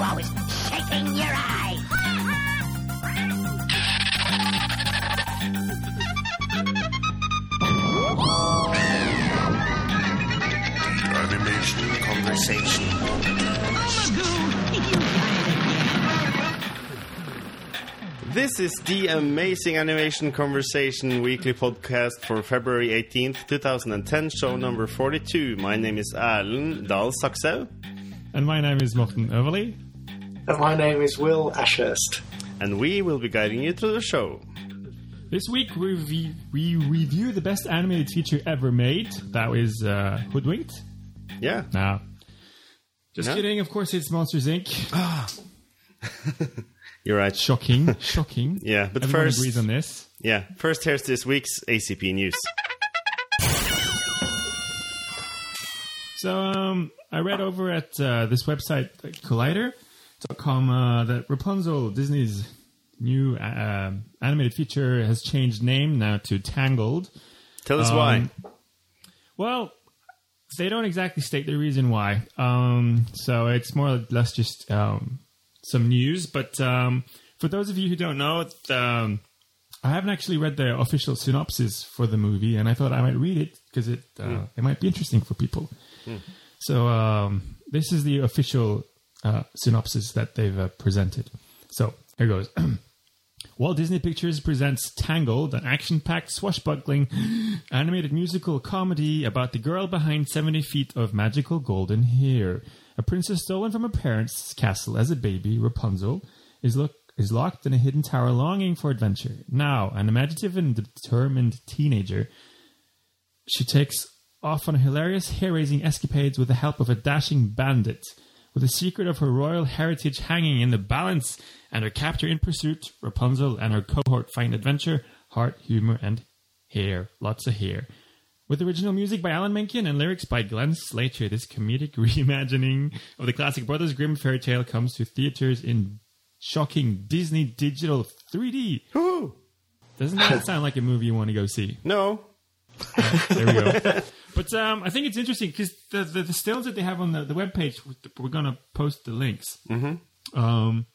you always shaking your eye? Animation conversation. This is the Amazing Animation Conversation weekly podcast for February 18th, 2010, show number 42. My name is Erlend Dal Sakshaug, And my name is Morten Øverlie. And my name is Will Ashurst. and we will be guiding you through the show. This week we, re- we review the best animated feature ever made. That is uh, Hoodwinked. Yeah. Now, just No? kidding. Of course, it's Monsters Inc. You're right. Shocking, shocking. Yeah, but Everyone first- agrees on this. Yeah. First, here's this week's ACP news. So um, I read over at uh, this website, Collider.com, uh, that Rapunzel, Disney's new uh, animated feature, has changed name now to Tangled. Tell us Um, why. Well, they don't exactly state the reason why. Um, so it's more or less just um, some news. But um, for those of you who don't know, it, um, I haven't actually read the official synopsis for the movie, and I thought I might read it because it uh, it might be interesting for people. So um, this is the official uh, synopsis that they've uh, presented. So here goes. Walt Disney Pictures presents Tangled, an action packed, swashbuckling animated musical comedy about the girl behind 70 feet of magical golden hair. A princess stolen from her parents' castle as a baby, Rapunzel, is, look, is locked in a hidden tower longing for adventure. Now, an imaginative and determined teenager, she takes off on hilarious hair raising escapades with the help of a dashing bandit. With the secret of her royal heritage hanging in the balance and her captor in pursuit, Rapunzel and her cohort find adventure, heart, humor, and hair. Lots of hair. With original music by Alan Menken and lyrics by Glenn Slater, this comedic reimagining of the classic Brothers Grimm fairy tale comes to theaters in shocking Disney digital 3D. Woo! Doesn't that sound like a movie you want to go see? No. There we go. but um, I think it's interesting because the, the the stills that they have on the the webpage, we're gonna post the links. Mm-hmm. Um,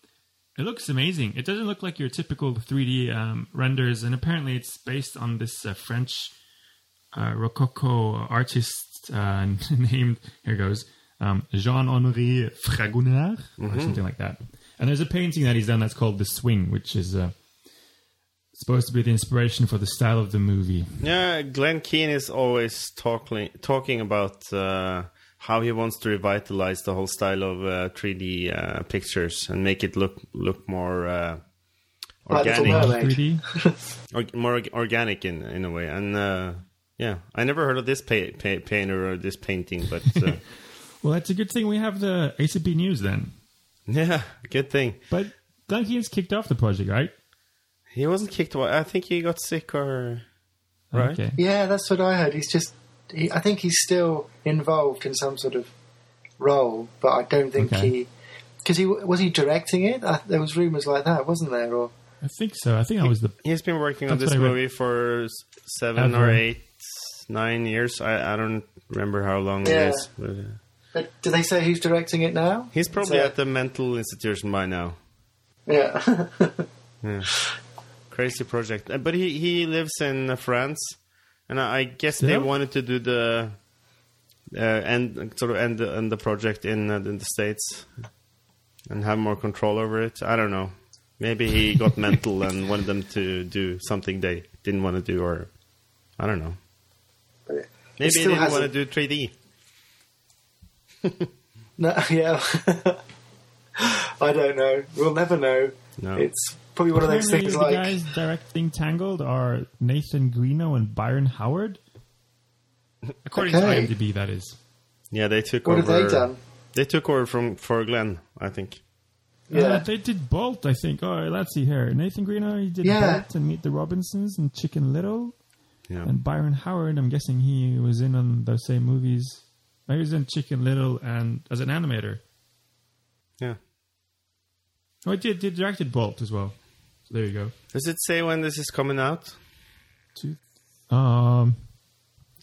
it looks amazing. It doesn't look like your typical 3D um, renders, and apparently it's based on this uh, French uh, Rococo artist uh, named here goes um, Jean Henri Fragonard or something like that. And there's a painting that he's done that's called The Swing, which is uh, supposed to be the inspiration for the style of the movie. Yeah, Glenn Keane is always talking talking about uh, how he wants to revitalize the whole style of uh, 3D uh, pictures and make it look look more uh, Like organic, Mermaid. 3D. or, more organic in in a way. And uh, yeah, I never heard of this pa- pa- painter or this painting, but uh, Well, that's a good thing we have the ACP news then. yeah, good thing. But Duncan's kicked off the project, right? He wasn't kicked away. I think he got sick or right. Okay. Yeah, that's what I heard. He's just, he, I think he's still involved in some sort of role, but I don't think Okay. he, because he was he directing it. Uh, there was rumours like that, wasn't there? Or I think so. I think I was the. He's been working on this what I read. movie for s- seven or eight, nine years. I, I don't remember how long Yeah. it is. But, uh, but do they say who's directing it now? he's probably So- at the mental institution by now. Yeah. Yeah, Crazy project. Uh, But he, he lives in uh, France, and I I guess they wanted to do the uh, end sort of end the, end the project in, uh, in the states and have more control over it. I don't know. Maybe he got mental and wanted them to do something they didn't want to do, or I don't know. Maybe he still didn't has want to do 3D. no, yeah. I don't know. We'll never know. No. It's probably one of those things the like guys directing Tangled are Nathan Greno and Byron Howard. According Okay. to IMDb, that is. Yeah, they took What over. have they done? They took over from for Glenn, I think. Uh, Yeah. they did Bolt, I think. Oh, let's see here. Nathan Greno, he did Yeah. Bolt and Meet the Robinsons and Chicken Little. Yeah. And Byron Howard, I'm guessing he was in on those same movies. He was in Chicken Little and as an animator. Yeah. Oh, he did, did directed Bolt as well. So there you go. Does it say when this is coming out? Two, um,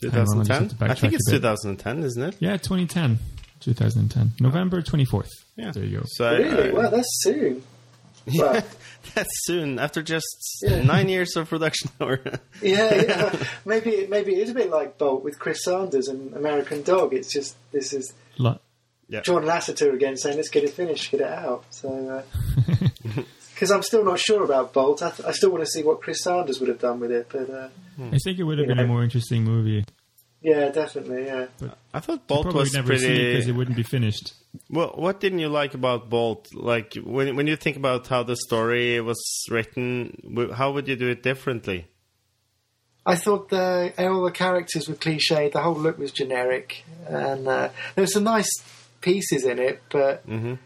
Hang I 2010? I think it's 2010, isn't it? yeah, 2010. 2010. November 24th. Yeah. There you go. So Really? I- Well, that's soon. Well, that's soon after just Yeah. nine years of production. Or yeah, yeah. Maybe maybe it is a bit like Bolt with Chris Sanders and American Dog. It's just this is Lo- yeah. John Lasseter again saying let's get it finished, get it out. So because I'm still not sure about Bolt, I, th- I still want to see what Chris Sanders would have done with it. But uh, I think it would have been Yeah. a more interesting movie. yeah, definitely, yeah. I thought Bolt Probably was never see it because it wouldn't be finished. Well, what didn't you like about Bolt? Like when when you think about how the story was written, how would you do it differently? I thought the all the characters were cliched. The whole look was generic, and uh, there were some nice pieces in it, but Mhm.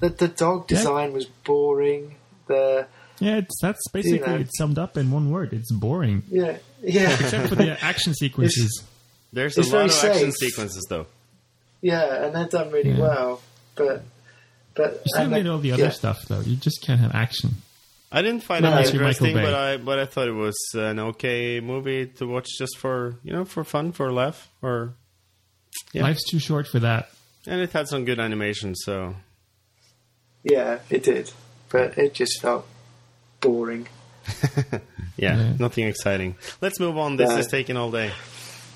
the the dog Yeah. design was boring. The Yeah, it's, that's basically know. it summed up in one word. It's boring. yeah yeah Except for the action sequences. There's It's a lot of very action sequences, though. yeah, and they're done really Yeah. well. But but You still need they- all the other yeah. stuff, though. You just can't have action. I didn't find No, it Unless you're Michael interesting, but I but I thought it was an okay movie to watch just for you know for fun, for a laugh, or Yeah. Life's too short for that. and it had some good animation. So Yeah, it did, but it just felt boring. yeah, Yeah. nothing exciting. Let's move on. This No. is taking all day.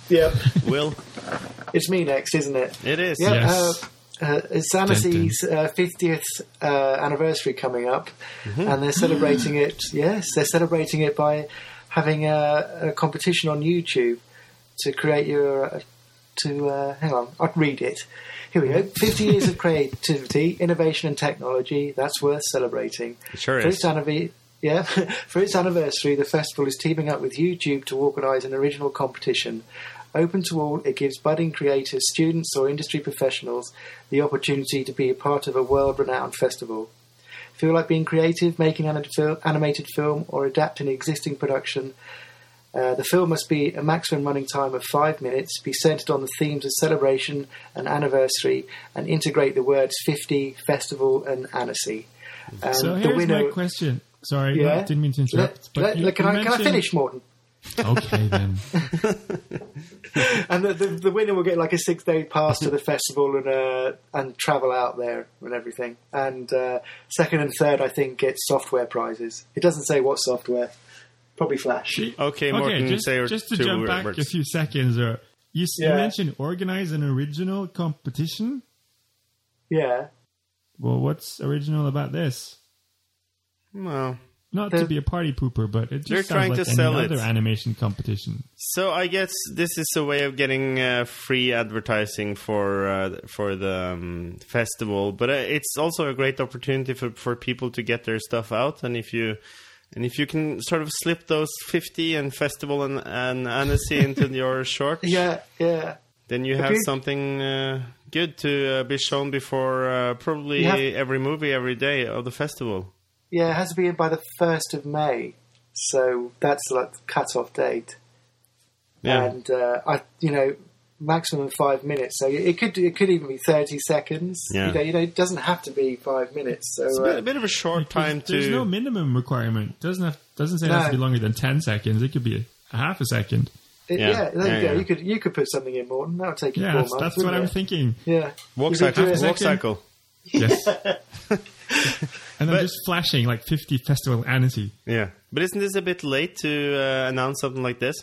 Yep, Will it's me next, isn't it? it is? Yeah, Yes. uh, uh, it's Annecy's uh, 50th uh, anniversary coming up, and they're celebrating it. Yes, they're celebrating it by having a, a competition on YouTube to create your. Uh, to uh, hang on, I'd read it. Here we go. 50 years of creativity, innovation, and technology. That's worth celebrating. It sure For is. its, anniversary, yeah, for its anniversary, the festival is teaming up with YouTube to organise an original competition. Open to all, it gives budding creators, students, or industry professionals the opportunity to be a part of a world renowned festival. Feel like being creative, making an animated film, or adapting an existing production? Uh, the film must be a maximum running time of five minutes, be centered on the themes of celebration and anniversary, and integrate the words 50, festival, and Annecy. And So the here's winner, my question. Sorry, Yeah? no, didn't mean to interrupt. you- can, you I, can I finish, Morten? Okay, then. And the, the, the winner will get like a six day pass to the festival and uh, and travel out there and everything. And uh, second and third, I think, get software prizes. It doesn't say what software. Probably Flash. Okay, Morten, just, say just to two jump back words. a few seconds. Uh, you, s- you Yeah. mentioned organize an original competition. Yeah. Well, what's original about this? Well, Not to be a party pooper, but it just They're sounds trying like to any sell other it. animation competition. So I guess this is a way of getting uh, free advertising for uh, for the um, festival, but uh, it's also a great opportunity for, for people to get their stuff out. And if you and if you can sort of slip those fifty and festival and and Annecy into your short, Yeah, yeah. then you have Agreed. something uh, good to uh, be shown before uh, probably every movie every day of the festival. Yeah, it has to be in by the 1st of May. So that's like the cut off date. Yeah. And, uh, I, you know, maximum five minutes. So it could it could even be 30 seconds. Yeah. You, know, you know, it doesn't have to be five minutes. So, It's a bit, uh, a bit of a short time too. There's to. no minimum requirement. Doesn't have doesn't say it has to be longer than ten seconds. It could be a, a half a second. It- Yeah. yeah, there Yeah, you go. yeah. You could you could put something in, Morten. That'll take you Yeah, four that's, months. that's what wouldn't I'm thinking. Yeah, Walk You cycle. Walk cycle. Yes. and I'm But- just flashing like 50 festival annecy. Yeah, but isn't this a bit late to uh, announce something like this?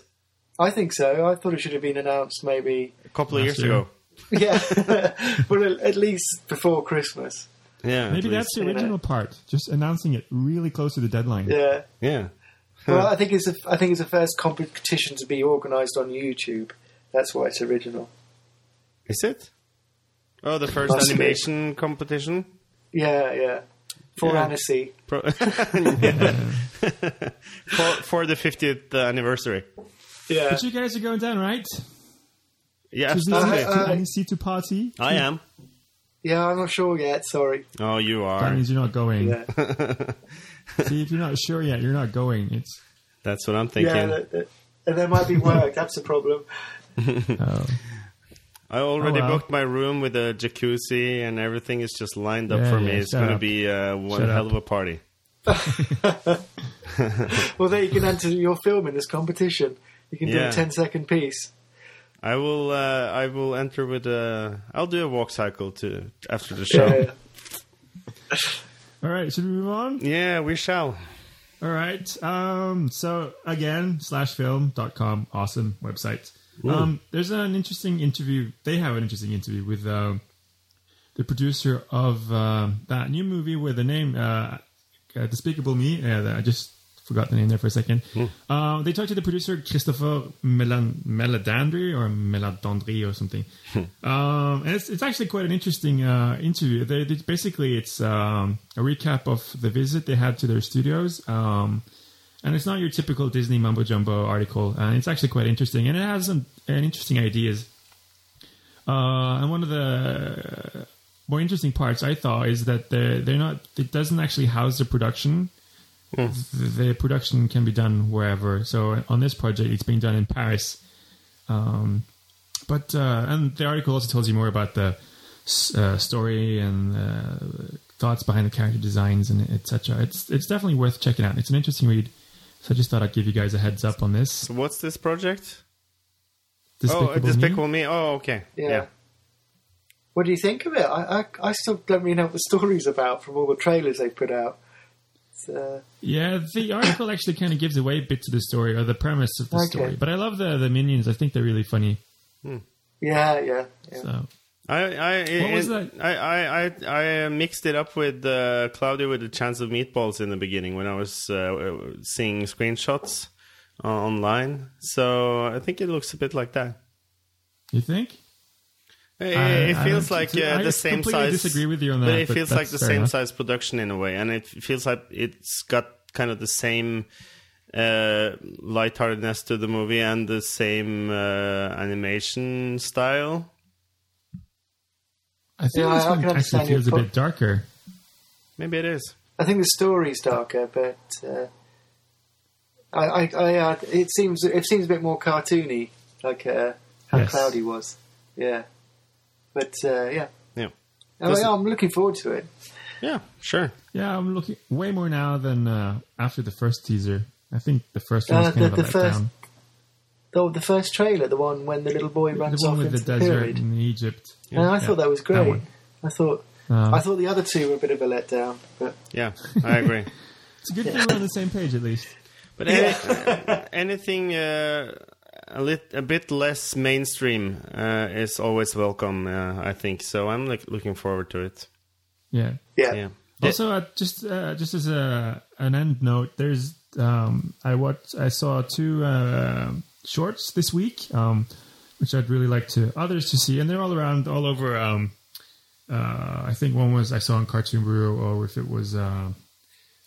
I think so. I thought it should have been announced maybe. A couple of years year. ago. Yeah, but at at least before Christmas. Yeah, Maybe that's the you know. original part. Just announcing it really close to the deadline. Yeah. least. yeah. Well, I think it's a, I think it's the first competition to be organised on YouTube. That's why it's original. Is it? Oh, the first Must be. animation competition. Yeah, yeah. For Yeah. Annecy. Pro- Yeah. for for the 50th anniversary. Yeah. But you guys are going down, right? Yeah, To absolutely. visit, Uh, to Annecy to party? I am. Yeah, I'm not sure yet. Sorry. Oh, you are. That means you're not going. Yeah, See, if you're not sure yet, you're not going. It's That's what I'm thinking. yeah. that- that- and there might be work. That's the problem. oh, I already Oh, well. booked my room with a jacuzzi and everything is just lined up Yeah, for me. yeah, it's going to be uh, one Shut hell up. of a party. Well, there you can enter your film in this competition. You can do Yeah. a 10 second piece. I will. Uh, I will enter with a. I'll do a walk cycle to after the show. Yeah. all right. Should we move on? Yeah, we shall. All right. Um, so again, slashfilm.com, awesome website. Um, there's an interesting interview. They have an interesting interview with um, the producer of um, that new movie with the name uh, uh, Despicable Me. Uh, I just forgot the name there for a second. Uh, they talked to the producer Christopher Melan- Meledandri or Meledandri or something. um, and it's, it's actually quite an interesting uh, interview. They, they, basically, it's um, a recap of the visit they had to their studios. Um, and it's not your typical Disney mumbo jumbo article. And it's actually quite interesting, and it has some an interesting ideas. Uh, and one of the more interesting parts I thought is that they're, they're not. It doesn't actually house the production. The, the production can be done wherever. So on this project, it's being done in Paris. Um, but uh, and the article also tells you more about the uh, story and uh, thoughts behind the character designs and etc. It's it's definitely worth checking out. It's an interesting read. So I just thought I'd give you guys a heads up on this. So what's this project? Despicable oh, uh, Me. Despicable Me. Oh, okay. Yeah. Yeah. What do you think of it? I, I, I still don't really know what the story's about from all the trailers they've put out. It's, uh, Yeah, the article actually kind of gives away a bit to the story or the premise of the Okay. story. But I love the the minions. I think they're really funny. yeah, yeah, yeah. So I I What was that? I I I, I uh, mixed it up with uh, Cloudy with a chance of meatballs in the beginning when I was uh, seeing screenshots uh, online. So I think it looks a bit like that. you think? It, I- it feels like I uh, the same completely size. disagree with you on that. but that, it but feels like the same enough. size production in a way, and it feels like it's got kind of the same uh, lightheartedness to the movie and the same uh, animation style. I think Yeah, this I one can actually understand your feels a bit darker. Maybe it is. I think the story is darker, but uh, I, I, I uh, it seems it seems a bit more cartoony, like uh, how Yes. Cloudy was. Yeah, but uh, yeah, Yeah. Oh, Does it- yeah, I'm looking forward to it. Yeah, sure. Yeah, I'm looking way more now than uh, after the first teaser. I think the first one was Uh, kind the- of a the first letdown. The, the first trailer, the one when the little boy The runs one off with the into the, desert pyramid. in Egypt. and I Yeah, thought that was great. one. I thought Uh, I thought the other two were a bit of a letdown, but Yeah, I agree. it's a good thing we're on the same page at least. But any, anything uh, a, lit, a bit less mainstream uh, is always welcome, uh, I think. So I'm like, looking forward to it. Yeah. yeah, Yeah. Also, uh, just uh, just as a an end note, there's um, I watched I saw two uh, shorts this week, um, which I'd really like to others to see, and they're all around all over. Um, uh, I think one was I saw on Cartoon Brew, or if it was uh,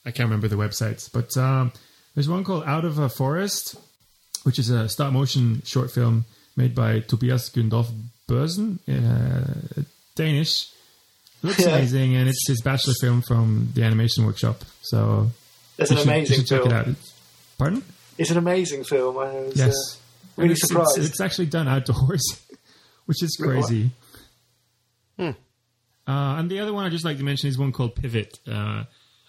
I can't remember the websites, but um, there's one called Out of a Forest, which is a stop motion short film made by Tobias Gundorff Boesen, uh, Danish. Looks Yeah. amazing, and it's his bachelor film from the animation workshop. So it's an should, amazing should check film. it out. Pardon? It's an amazing film. I was Yes. uh, really it's, it's- surprised. It's, actually done outdoors, which is crazy. Hmm. Uh, and the other one I just like to mention is one called Pivot. Uh,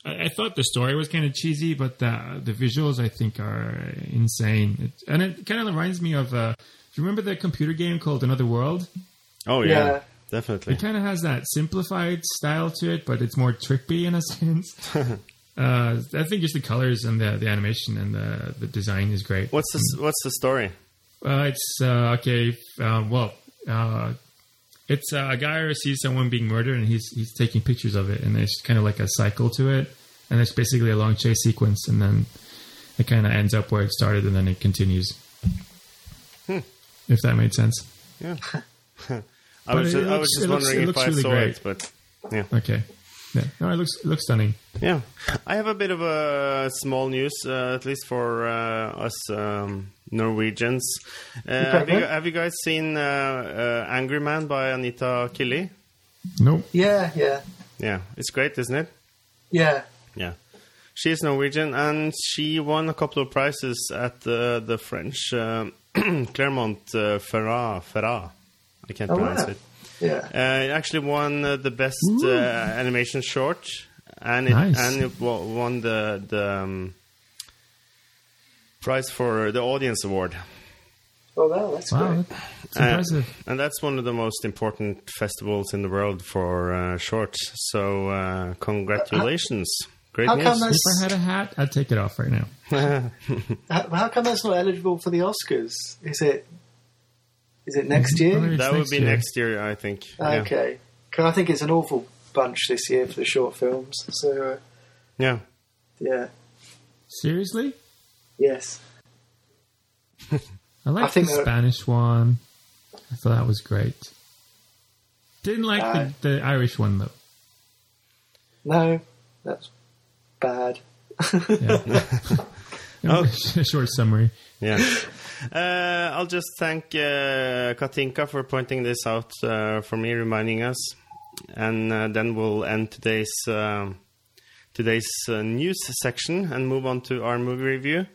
I, I thought the story was kind of cheesy, but the, the visuals I think are insane. It, and it kind of reminds me of. Uh, do you remember the computer game called Another World? Oh, yeah, Yeah. definitely. It kind of has that simplified style to it, but it's more trippy in a sense. uh, I think just the colors and the, the animation and the, the design is great. What's the What's the story? Uh, it's uh, okay. Uh, well, uh, it's uh, a guy who sees someone being murdered, and he's he's taking pictures of it, and there's kind of like a cycle to it, and it's basically a long chase sequence, and then it kind of ends up where it started, and then it continues. If that made sense. Yeah. I was just, I was looks- just looks- wondering it if looks I really saw great. it, but yeah. Okay. Yeah. No, it looks it looks stunning. Yeah, I have a bit of a small news, uh, at least for uh, us um, Norwegians. Uh, have, you, have you guys seen uh, uh, Angry Man by Anita Killi? Nope. Yeah, yeah, Yeah, it's great, isn't it? yeah. Yeah. She's Norwegian and she won a couple of prizes at the, the French uh, Clermont uh, Ferrat. Ferrat. I can't Oh, pronounce wow. it. Yeah. Uh, it actually won uh, the best uh, animation short, and it Nice. and it won the the um, prize for the audience award. Oh, wow, that's Wow, great. that's Uh, impressive. and that's one of the most important festivals in the world for uh, shorts. So uh, congratulations, great How news. come If I had a hat, I'd take it off right now. how, how come that's not eligible for the Oscars? Is it is it next year? That would next be year. next year, I think. Yeah. Okay, 'Cause I think it's an awful bunch this year for the short films. So uh, Yeah. yeah, Seriously? yes. I like the Spanish one. I thought that was great. Didn't like Uh, the, the Irish one though. No, that's bad. Yeah. Short summary. Yeah. Uh, I'll just thank uh, Katinka for pointing this out uh, for me, reminding us, and uh, then we'll end today's um today's uh, news section and move on to our movie review.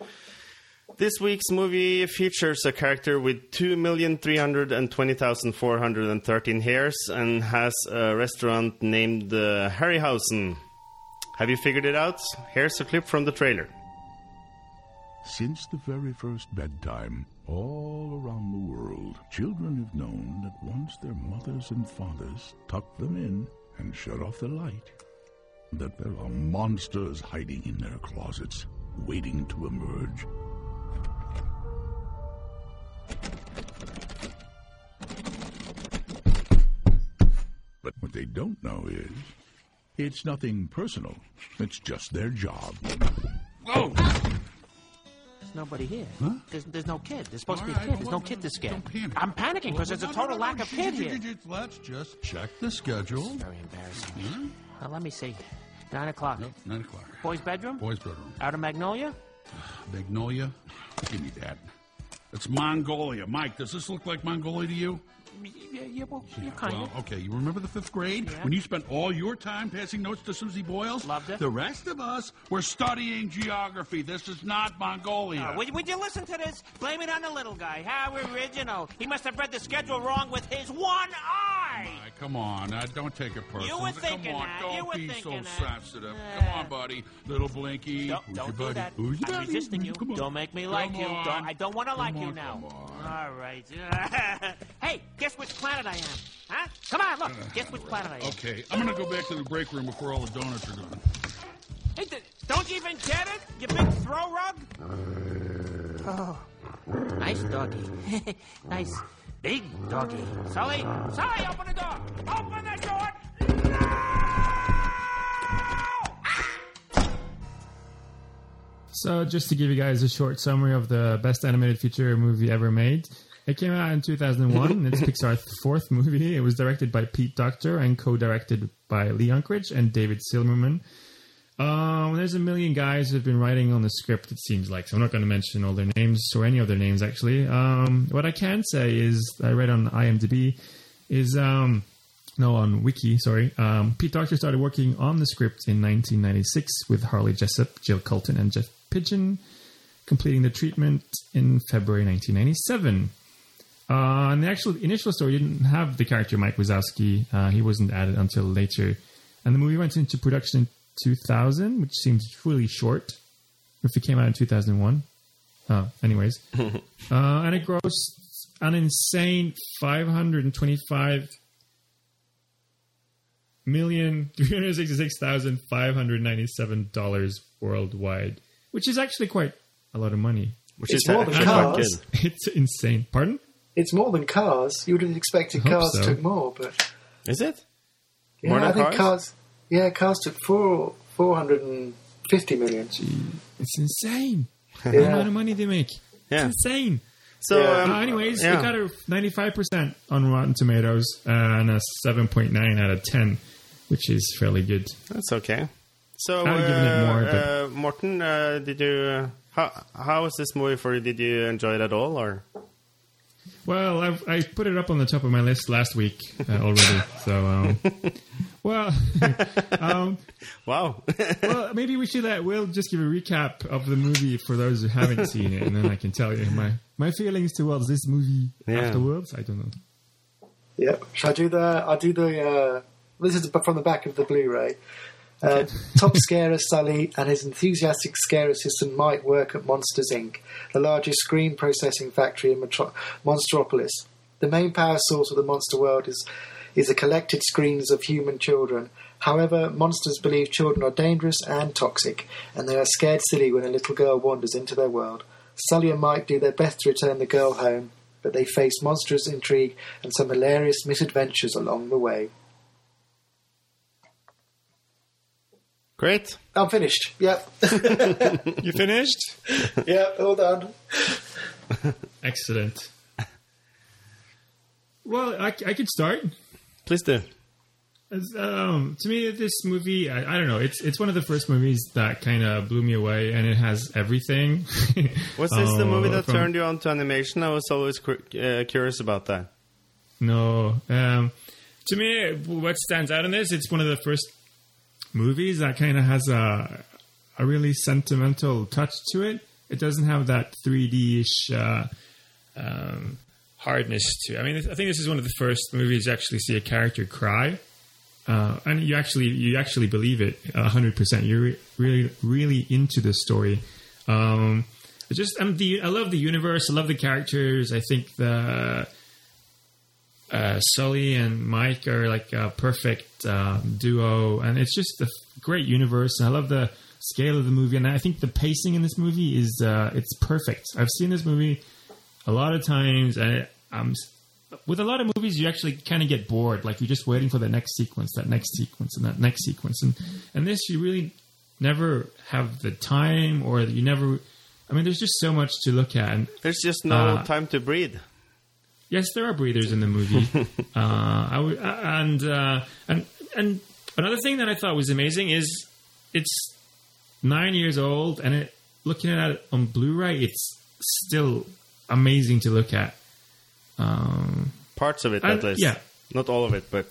This week's movie features a character with 2,320,413 hairs and has a restaurant named uh, Harryhausen. Have you figured it out? Here's a clip from the trailer. Since the very first bedtime, all around the world, children have known that once their mothers and fathers tuck them in and shut off the light, that there are monsters hiding in their closets, waiting to emerge. But what they don't know is, it's nothing personal. It's just their job. There's nobody here. There's, there's no kid. There's supposed to be a kid. There's no kid to scare. Don't panic. I'm panicking because there's a total lack of kid here. Let's just check the schedule. Very embarrassing. Now, let me see. Nine o'clock. Nope, nine o'clock. Boys' bedroom? Boys' bedroom. Out of Magnolia? Magnolia. Give me that. It's Mongolia. Mike, does this look like Mongolia to you? Yeah, yeah well, kind well, of. okay. You remember the fifth grade Yeah. when you spent all your time passing notes to Susie Boyles? Loved it. The rest of us were studying geography. This is not Mongolia. Uh, would, would you listen to this? Blame it on the little guy. How original. He must have read the schedule wrong with his one eye. All right, come on. Uh, don't take it personal. were Come on, that. Don't You were be thinking so that. sensitive. Yeah. Come on, buddy. Little Blinky. Don't, Who's don't your do buddy? that. Who's your I'm buddy? resisting you. Come on. Don't make me Come like you. on. Don't, I don't want to like Come you on, now. come on. All right. hey, guess which planet I am? Huh? Come on, look. Guess which planet I am. Okay, I'm gonna go back to the break room before all the donuts are done. Hey, th- don't you even get it? You big throw rug? Oh, nice doggy. nice big doggy. Sully, Sully, open the door. Open the door. So, just to give you guys a short summary of the best animated feature movie ever made, it came out in 2001. it's Pixar's fourth movie. It was directed by Pete Docter and co-directed by Lee Unkrich and David Silverman. Um, there's a million guys who've been writing on the script. It seems like so. I'm not going to mention all their names or any of their names actually. Um, what I can say is I read on IMDb is um, no on Wiki. Sorry, um, Pete Docter started working on the script in 1996 with Harley Jessup, Jill Culton, and Jeff Pidgeon, completing the treatment in February 1997. Uh, and the actual initial story didn't have the character Mike Wazowski. Uh, he wasn't added until later. And the movie went into production in 2000, which seems really short if it came out in 2001. Uh, anyways. uh, and it grossed an insane 525 million three hundred sixty six thousand five hundred ninety seven dollars worldwide, which is actually quite a lot of money. Which It's is more than Cars. It's insane. Pardon? It's more than cars. You would have expected cars so. took more, but Is it? yeah, More than I think Cars? Cars. Yeah, cars took four four hundred and fifty million. It's insane. The amount of money they make. Yeah. It's insane. So, Yeah. um, Uh, anyways, yeah. it got a 95% on Rotten Tomatoes and a 7.9 out of 10. which is fairly good. That's okay. So, I've given it uh, more, but- uh, Morten, uh, did you? Uh, how how was this movie for you? Did you enjoy it at all, or? Well, I've, I put it up on the top of my list last week uh, already. so, um, well, um, Wow. well, maybe we should. Uh, we'll just give a recap of the movie for those who haven't seen it, and then I can tell you my my feelings towards this movie Yeah. afterwards. I don't know. Yep. Shall I do the? I'll do the. Uh, this is from the back of the Blu-ray. Uh, top scarer Sully and his enthusiastic scare assistant Mike work at Monsters Inc., the largest screen processing factory in Metro- Monstropolis. The main power source of the monster world is is the collected screens of human children. However, monsters believe children are dangerous and toxic, and they are scared silly when a little girl wanders into their world. Sully and Mike do their best to return the girl home, but they face monstrous intrigue and some hilarious misadventures along the way. Great. I'm finished. Yep. You finished? yep, all done. Excellent. Well, I, I could start. Please do. As, Um, to me, this movie, I, I don't know. It's it's one of the first movies that kind of blew me away, and it has everything. Was this the Uh, movie that from- turned you on to animation? I was always cur- uh, curious about that. No. Um, to me, what stands out in this, it's one of the first movies that kind of has a a really sentimental touch to it. It doesn't have that 3D ish uh, um, hardness to. it. I mean, I think this is one of the first movies you actually see a character cry, uh, and you actually you actually believe it hundred percent. You're re- really really into the story. Um, I just I'm the I love the universe. I love the characters. I think the uh, Sully and Mike are like a perfect um, duo, and it's just a great universe. And I love the scale of the movie, and I think the pacing in this movie is uh, it's perfect. I've seen this movie a lot of times, and it, um, with a lot of movies, you actually kind of get bored. Like you're just waiting for the next sequence, that next sequence, and that next sequence, and and this you really never have the time, or you never. I mean, there's just so much to look at, and There's just no Uh, time to breathe. Yes, there are breathers in the movie, uh, I w- uh, and uh, and and another thing that I thought was amazing is it's nine years old, and it, looking at it on Blu-ray, it's still amazing to look at. Um, Parts of it, at least. yeah. Not all of it, but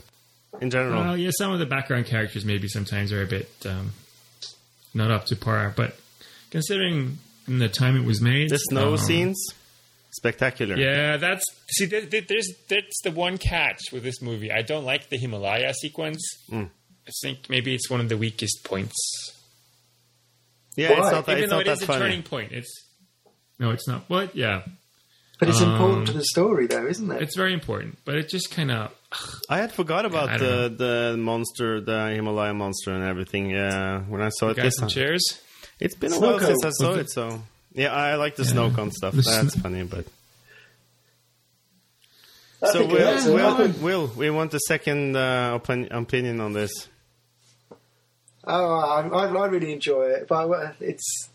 in general. well, yeah, some of the background characters maybe sometimes are a bit um, not up to par, but considering the time it was made, the snow um, scenes, spectacular. Yeah, that's see. Th- th- there's that's the one catch with this movie. I don't like the Himalaya sequence. Mm. I think maybe it's one of the weakest points. Yeah, Why? it's not, that- Even it's though not it that is a funny. turning point, it's no, it's not. What? Yeah, But it's Um, important to the story, though, isn't it? it's very important, but it just kind of I had forgot about I don't the, the monster, the Himalaya monster, and everything. Yeah, when I saw it got this some time, chairs. it's been a while since I saw it. So yeah, I like the snow cone stuff. The That's sn- funny, but I so Will, yeah, Will. Will, we want a second uh, opin- opinion on this. Oh, I, I, I really enjoy it, but I- it's.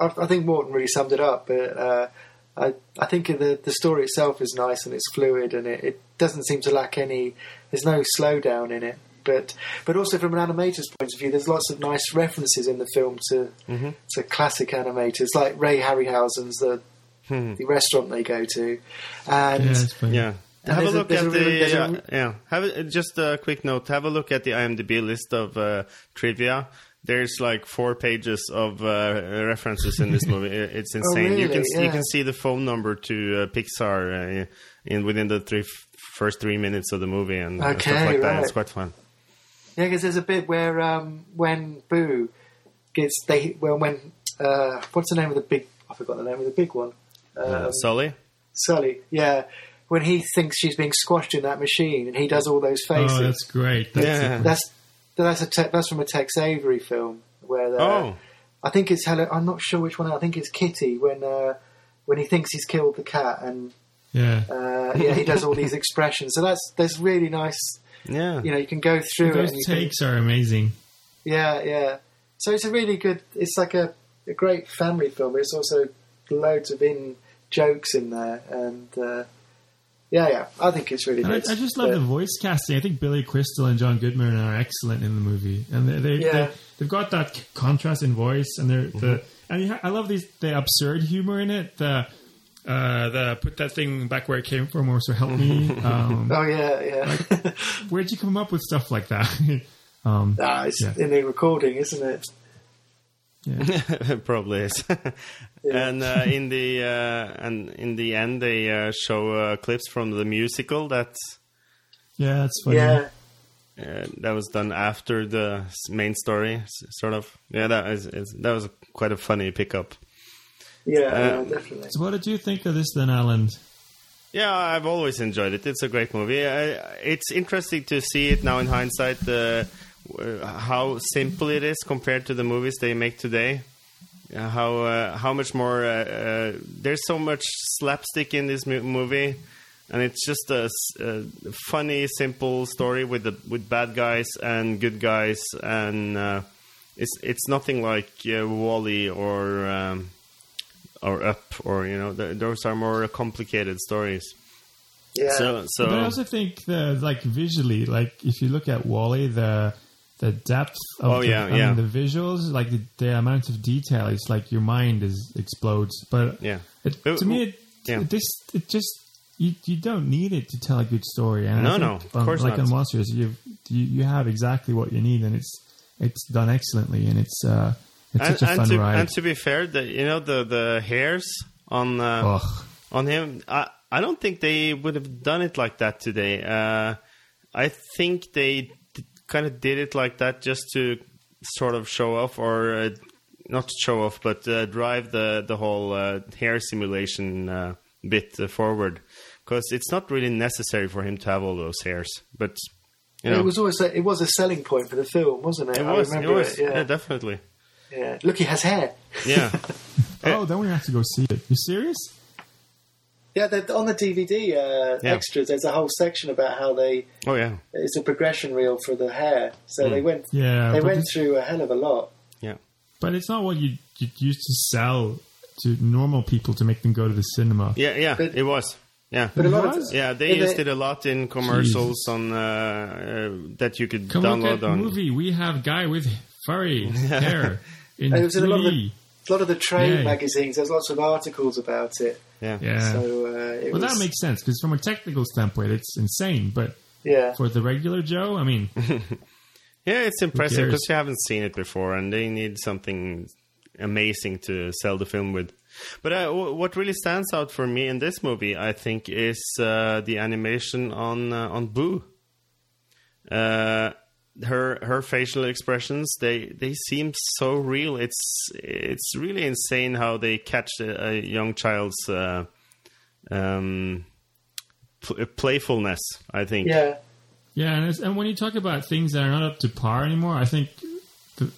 I, I think Morten really summed it up. But uh, I, I think the the story itself is nice and it's fluid, and it, it doesn't seem to lack any. There's no slowdown in it. But but also from an animator's point of view, there's lots of nice references in the film to to classic animators like Ray Harryhausen's the the restaurant they go to, and Yeah. Yeah. And have a there's a- look at a the a- uh, yeah. Have a, just a quick note. Have a look at the IMDb list of uh, trivia. There's like four pages of uh, references in this movie. It's insane. you really? can see, you can see the phone number to uh, Pixar uh, in within the three f- first three minutes of the movie and uh, stuff Okay, like that. It's quite fun. Yeah, because there's a bit where um, when Boo gets they well when uh, what's the name of the big I forgot the name of the big one Uh, um, Sully. Sully yeah when he thinks she's being squashed in that machine and he does all those faces Oh, that's great. That's Yeah. that's that's a te- that's from a Tex Avery film where Oh, I think it's Helen I'm not sure which one I think it's Kitty when uh, when he thinks he's killed the cat and yeah. uh, yeah he does all these expressions so that's that's really nice yeah. you know you can go through it Those and you can- takes are amazing. Yeah, yeah. So it's a really good. It's like a, a great family film. But it's also loads of in jokes in there, and uh, Yeah, yeah. I think it's really And I, good. I just love But- the voice casting. I think Billy Crystal and John Goodman are excellent in the movie, and they, they, Yeah. they they've got that contrast in voice, and they're the Mm-hmm. and you ha- I love these the absurd humor in it. The uh, the put that thing back where it came from, or so help me. Um, Oh yeah, yeah. where'd you come up with stuff like that? um, ah, it's Yeah. in the recording, isn't it? yeah. Probably is. And uh, in the uh, and in the end, they uh, show uh, clips from the musical that yeah, that's funny. Yeah, uh, that was done after the main story, sort of. Yeah, that is, is that was quite a funny pickup. Yeah, Uh, yeah, definitely. So, what did you think of this then, Erlend? Yeah, I've always enjoyed it. It's a great movie. I, it's interesting to see it now in hindsight uh, how simple it is compared to the movies they make today. Uh, how uh, how much more uh, uh, there's so much slapstick in this movie, and it's just a funny, simple story with the with bad guys and good guys, and uh, it's it's nothing like uh, WALL-E or. Um, or up, or you know, th- those are more complicated stories. Yeah, So, so But I also think the like visually, like if you look at WALL-E, the the depth of Oh, the, yeah, I mean, yeah. the visuals, like the, the amount of detail, it's like your mind is explodes. But Yeah. it, to me, it, yeah. it, this it just you you don't need it to tell a good story. And No, think no, of on- course like not. on monsters, you you you have exactly what you need, and it's it's done excellently, and it's uh it's and, such a and fun to, ride. and to be fair, the you know the the hairs on uh, on him, I I don't think they would have done it like that today. Uh, I think they d- kind of did it like that just to sort of show off, or uh, not to show off, but uh, drive the the whole uh, hair simulation uh, bit uh, forward. Because it's not really necessary for him to have all those hairs, but you know, it was always a, it was a selling point for the film, wasn't it? it I was, it was, it. Yeah, yeah, definitely, yeah. Look, he has hair. yeah. oh, then we have to go see it. You serious? Yeah, the- on the DVD uh, Yeah. extras, there's a whole section about how they Oh yeah, it's a progression reel for the hair. So Hmm. they went Yeah, they went it's- through a hell of a lot. yeah. But it's not what you you used to sell to normal people to make them go to the cinema. Yeah, yeah, But- it was. Yeah, But a lot was? of yeah, they in the- used it a lot in commercials on uh, uh, that you could Come look download at the on. movie. We have guy with furry hair in And it was in a lot of the- lot of the trade Yeah. magazines. There's lots of articles about it. Yeah, Yeah. So uh, it well, was, that makes sense because from a technical standpoint, it's insane. But yeah. for the regular Joe, I mean, yeah, it's impressive because you haven't seen it before, and they need something amazing to sell the film with. But uh, w- what really stands out for me in this movie, I think, is uh, the animation on uh, on Boo. Her her facial expressions they they seem so real. It's it's really insane how they catch a, a young child's uh, um, pl- playfulness. I think. Yeah. yeah, and, it's, and when you talk about things that are not up to par anymore, I think the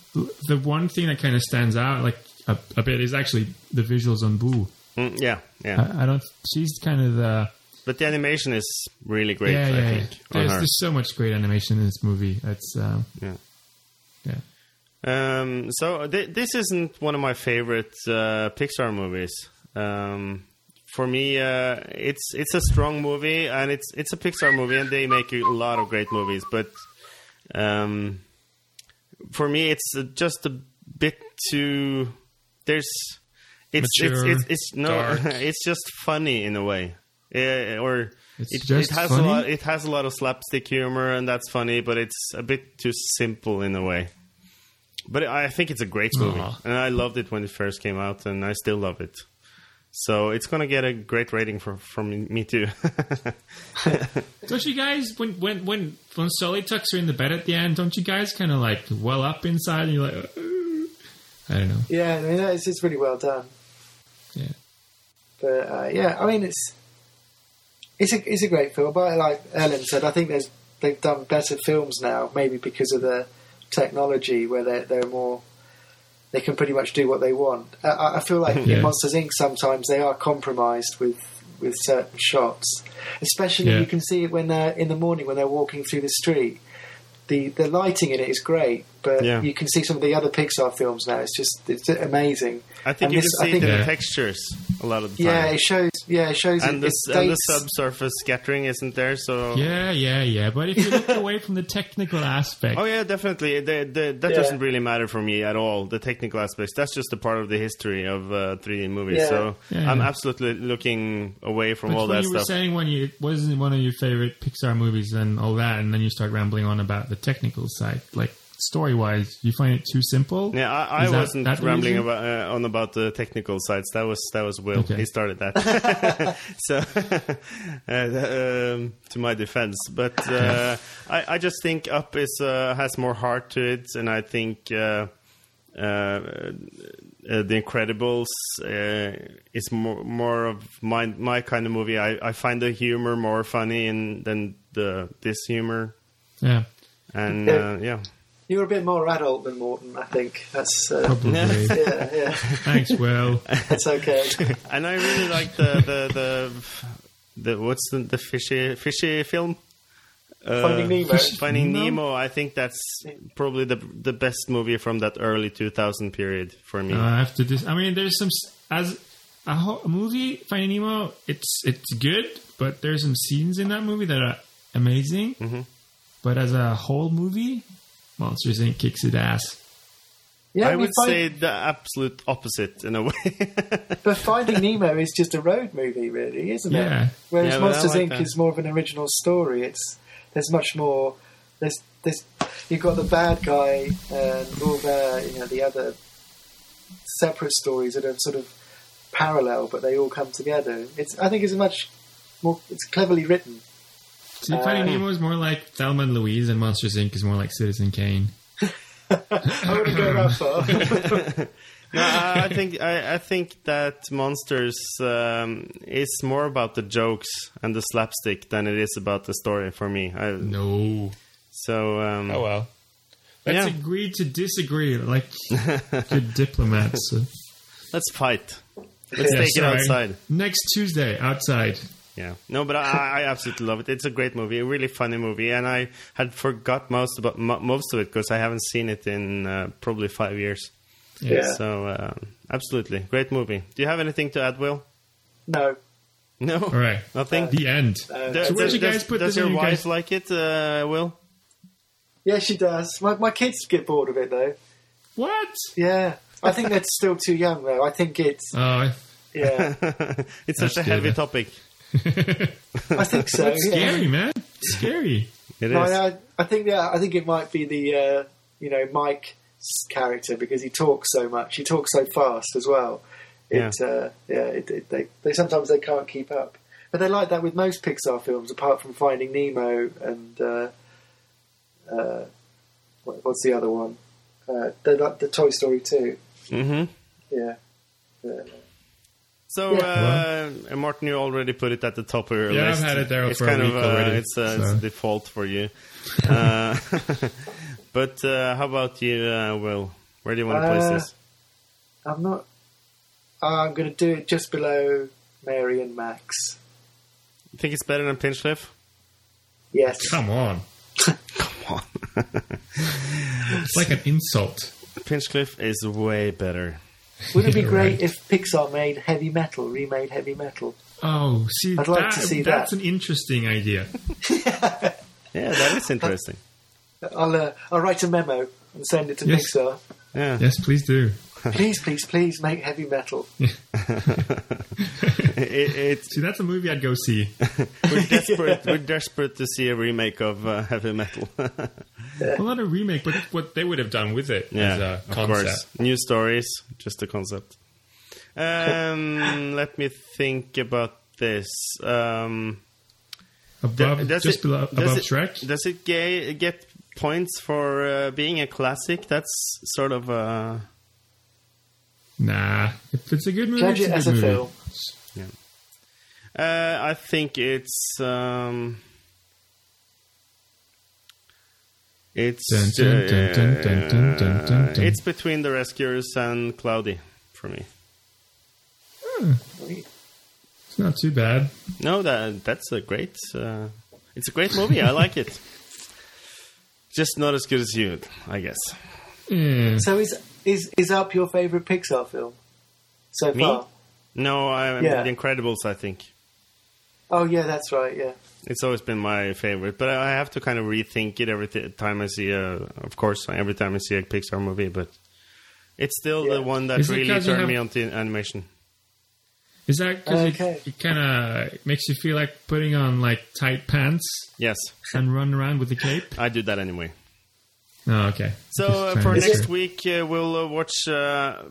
the one thing that kind of stands out like a, a bit is actually the visuals on Boo. Mm, yeah, yeah. I, I don't. She's kind of the But the animation is really great. yeah, yeah. I yeah. There's, there's so much great animation in this movie. It's um, Yeah. yeah. Um, so th- this isn't one of my favorite uh, Pixar movies. Um, for me, uh, it's it's a strong movie, and it's it's a Pixar movie, and they make a lot of great movies. But um, for me, it's just a bit too. There's it's Mature, it's, it's it's no, it's just funny in a way, uh, or. It, just it has funny? a lot. It has a lot of slapstick humor, and that's funny. But it's a bit too simple in a way. But I think it's a great movie, Aw. and I loved it when it first came out, and I still love it. So it's gonna get a great rating for, from me too. Don't you guys when when when when Sully tucks her in the bed at the end? Don't you guys kind of like well up inside and you're like, "Ugh." I don't know. Yeah, I mean, it's, it's really well done. Yeah, But uh, yeah, I mean, it's it's a it's a great film. But like Erlend said, I think there's they've done better films now, maybe because of the technology where they're they're more they can pretty much do what they want. I- I, feel like Yeah. in Monsters Inc. sometimes they are compromised with with certain shots, especially Yeah. you can see it when they're in the morning when they're walking through the street. The the lighting in it is great, but Yeah. you can see some of the other Pixar films now. It's just it's amazing. I think And you this- can see think- it in the Yeah. textures a lot of the time. Yeah, it shows. Yeah, it shows. and it, the, it and the subsurface scattering isn't there, so Yeah, yeah, yeah. But if you look away from the technical aspect, Oh yeah, definitely. The, the, that Yeah. doesn't really matter for me at all. The technical aspects. That's just a part of the history of uh, 3D movies. Yeah. So Yeah. I'm absolutely looking away from But all when that you were stuff. saying when you wasn't one of your favorite Pixar movies and all that, and then you start rambling on about the technical side, like story wise, you find it too simple. yeah, I, I that- wasn't that rambling about uh, on about the technical sides. That was that was Will. Okay. He started that. so, uh, um, to my defense, but uh, I, I just think Up is uh, has more heart to it, and I think. Uh, uh, uh, the Incredibles uh, is more more of my my kind of movie. I, I find the humor more funny in, than the this humor, Yeah, and uh, yeah, You're a bit more adult than Morten. I think that's. Uh, probably. yeah, yeah, Thanks, Will. It's okay. and I really like the the the, the what's the, the fishy fishy film. Uh, Finding Nemo. Finding Nemo? Nemo. I think that's probably the the best movie from that early 2000 period for me. Uh, I have to. Dis- I mean, there's some as a, whole, a movie Finding Nemo. It's it's good, but there's some scenes in that movie that are amazing. Mm-hmm. But as a whole movie, Monsters Inc. kicks its ass. Yeah, I we would find- say the absolute opposite in a way. But Finding Nemo is just a road movie, really, isn't Yeah. it? Whereas Yeah, Monsters like Inc. that. is more of an original story. It's there's much more. There's there's you've got the bad guy and all the you know the other separate stories that are sort of parallel, but they all come together. It's I think it's a much more. It's cleverly written. See, Finding Nemo is more like Thelma and Louise, and Monsters Inc. is more like Citizen Kane. I wouldn't go that far. No, I I think I, I think that Monsters um, is more about the jokes and the slapstick than it is about the story for me. I, No. So um, Oh well. Let's Yeah. agree to disagree, like good diplomats. let's fight. Let's Yeah, take it outside. Next Tuesday, outside. Yeah, no, but I, I absolutely love it. It's a great movie, a really funny movie, and I had forgot most about mo- most of it because I haven't seen it in uh, probably five years. Yeah. So uh, absolutely great movie. Do you have anything to add, Will? no. No, All right. nothing. The end. Uh, Does- So where'd you guys put does this your you wife guys? like it, uh, Will? Yeah, she does. My my kids get bored of it though. What? Yeah, I think they're still too young though. I think it's Oh, yeah. it's such That's a heavy good. topic. I think so. yeah. scary, man. Scary. It is. No, I, I think yeah, I think it might be the uh, you know Mike's character because he talks so much. He talks so fast as well. It, yeah, uh, yeah. It, it, they, they sometimes they can't keep up, but they're like that with most Pixar films, apart from Finding Nemo and uh, uh, what, what's the other one? Uh, they like the Toy Story too. hmm Yeah. yeah. So, Yeah. uh, Martin, you already put it at the top of your Yeah, I've list. had it there it's for a kind week of uh, already, it's, uh, it's so. default for you. uh, but uh, how about you, uh, Will? Where do you want to place Uh, this? I'm not. I'm going to do it just below Mary and Max. You think it's better than Pinchcliffe? Yes. Come on. Come on. It's like an insult. Pinchcliffe is way better. Wouldn't it be great right. if Pixar made heavy metal, remade heavy metal? Oh, see, I'd like that, to see that's that. an interesting idea. Yeah, that is interesting. I'll uh, I'll write a memo and send it to Yes. Pixar. Yeah. Yes, please do. Please, please, please make heavy metal. It, it's See, that's a movie I'd go see. we're desperate. We're desperate to see a remake of uh, heavy metal. well, not a remake, but what they would have done with it as yeah, a of course. New stories, just a concept. Um, let me think about this. Um, Above, does just it- below, does above it- Shrek. Does it ga- get points for uh, being a classic? That's sort of uh, Nah, if it's a good movie, Judge it's it as a movie. film. Uh, I think it's um, it's it's between the Rescuers and Cloudy for me. It's not too bad. No, that that's a great. Uh, it's a great movie. I like it. Just not as good as you, I guess. Yeah. So is is is Up your favourite Pixar film so Me? far? No, I, Yeah. The Incredibles. I think Oh yeah, that's right. Yeah. it's always been my favorite, but I have to kind of rethink it every th- time I see a. Of course, every time I see a Pixar movie, but it's still Yeah. the one that Is it really 'cause you turned have- me onto animation. Is that because Okay. it, it kind of makes you feel like putting on like tight pants Yes, and run around with the cape? I do that anyway. Oh, okay. So uh, for next week, uh, we'll uh, watch uh,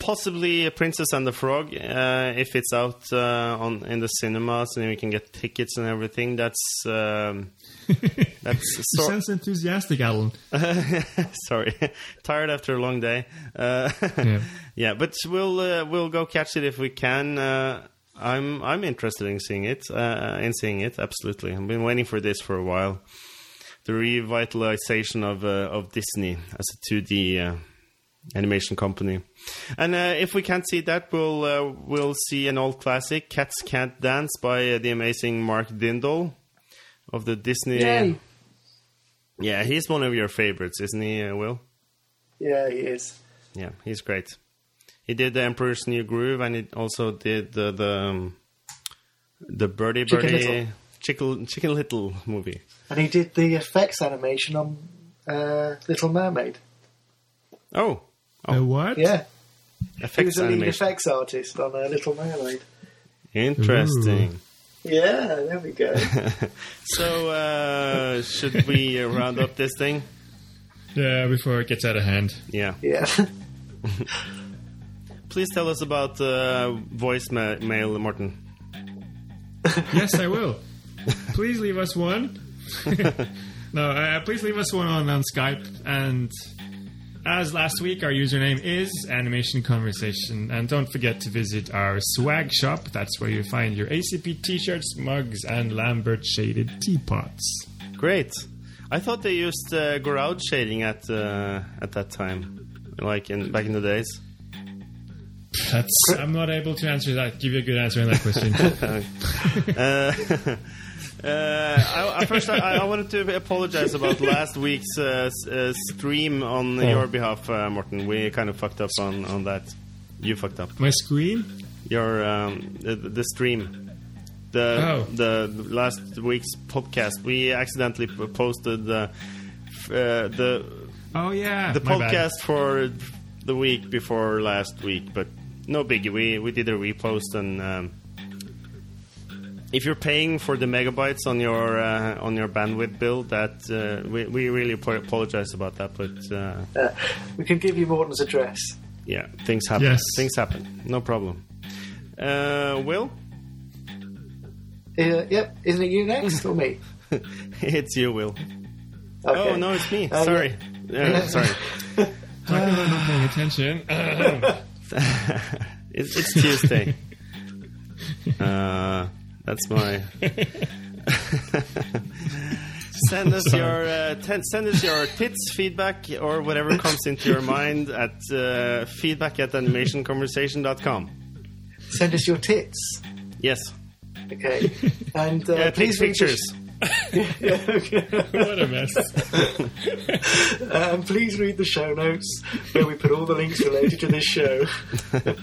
possibly Princess and the Frog uh, if it's out uh, on in the cinemas and we can get tickets and everything. That's um, that's sort. sounds enthusiastic, Alan. Sorry, tired after a long day. Uh, Yeah. yeah, but we'll uh, we'll go catch it if we can. Uh, I'm I'm interested in seeing it. Uh, in seeing it, absolutely. I've been waiting for this for a while. The revitalization of uh, of Disney as a 2D uh, animation company, and uh, if we can't see that, we'll uh, we'll see an old classic, Cats Can't Dance by uh, the amazing Mark Dindal of the Disney. Yay. Yeah, he's one of your favorites, isn't he, uh, Will? Yeah, he is. Yeah, he's great. He did the Emperor's New Groove, and he also did the the um, the Birdie Chicken Birdie Little. Chicken Chicken Little movie. And he did the effects animation on uh, Little Mermaid. Oh, Uh, what? Yeah. Effects He was a lead effects artist on uh, Little Mermaid. Interesting. Yeah, there we go. So, uh, should we uh, round up this thing? Yeah, before it gets out of hand. Yeah. yeah. Please tell us about uh, voicemail, Morten. Yes, I will. Please leave us one. no, uh, please leave us one on, on Skype. And as last week, our username is Animation Conversation. And don't forget to visit our swag shop. That's where you find your ACP t-shirts, mugs, and Lambert shaded teapots. Great. I thought they used uh, shading at uh, at that time, like in back in the days. That's. I'm not able to answer that. Give you a good answer on that question. Uh, uh, I, I first, I, I wanted to apologize about last week's uh, s- uh, stream on your behalf, uh, Morten. We kind of fucked up on, on that. You fucked up. My screen. Your um, the, the stream, the, Oh. the last week's podcast. We accidentally posted the f- uh, the Oh yeah, the my bad. podcast for the week before last week, but no biggie. We we did a repost, and um, if you're paying for the megabytes on your uh, on your bandwidth bill, that uh, we we really apologize about that. But uh, Uh, we can give you Morten's address. yeah, things happen. Yes. Things happen. No problem. Uh, Will, Uh, yep. Isn't it you next or me? it's you, Will. Okay. Oh no, it's me. Uh, Sorry. Uh, sorry. Talking about not paying attention. It's, it's Tuesday. uh, that's my. send us your uh, ten, send us your tits feedback or whatever comes into your mind at uh, feedback at animationconversation.com. Send us your tits. Yes. Okay. And uh, Uh, please take read pictures. What a mess. Um, please read the show notes where we put all the links related to this show. That's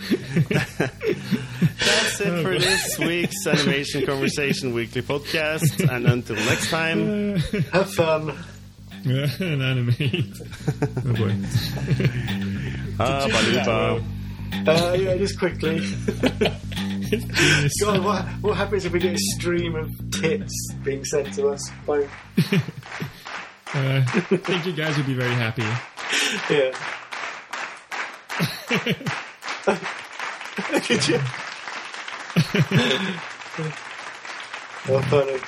it for this week's Animation Conversation Weekly podcast. And until next time, Have fun. An anime. Oh boy. ah, ba-doo-ba. Uh, yeah, just quickly. God, what, what happens if we get a stream of tits being sent to us? By, Uh, I think you guys would be very happy. yeah. Could you? oh, funny.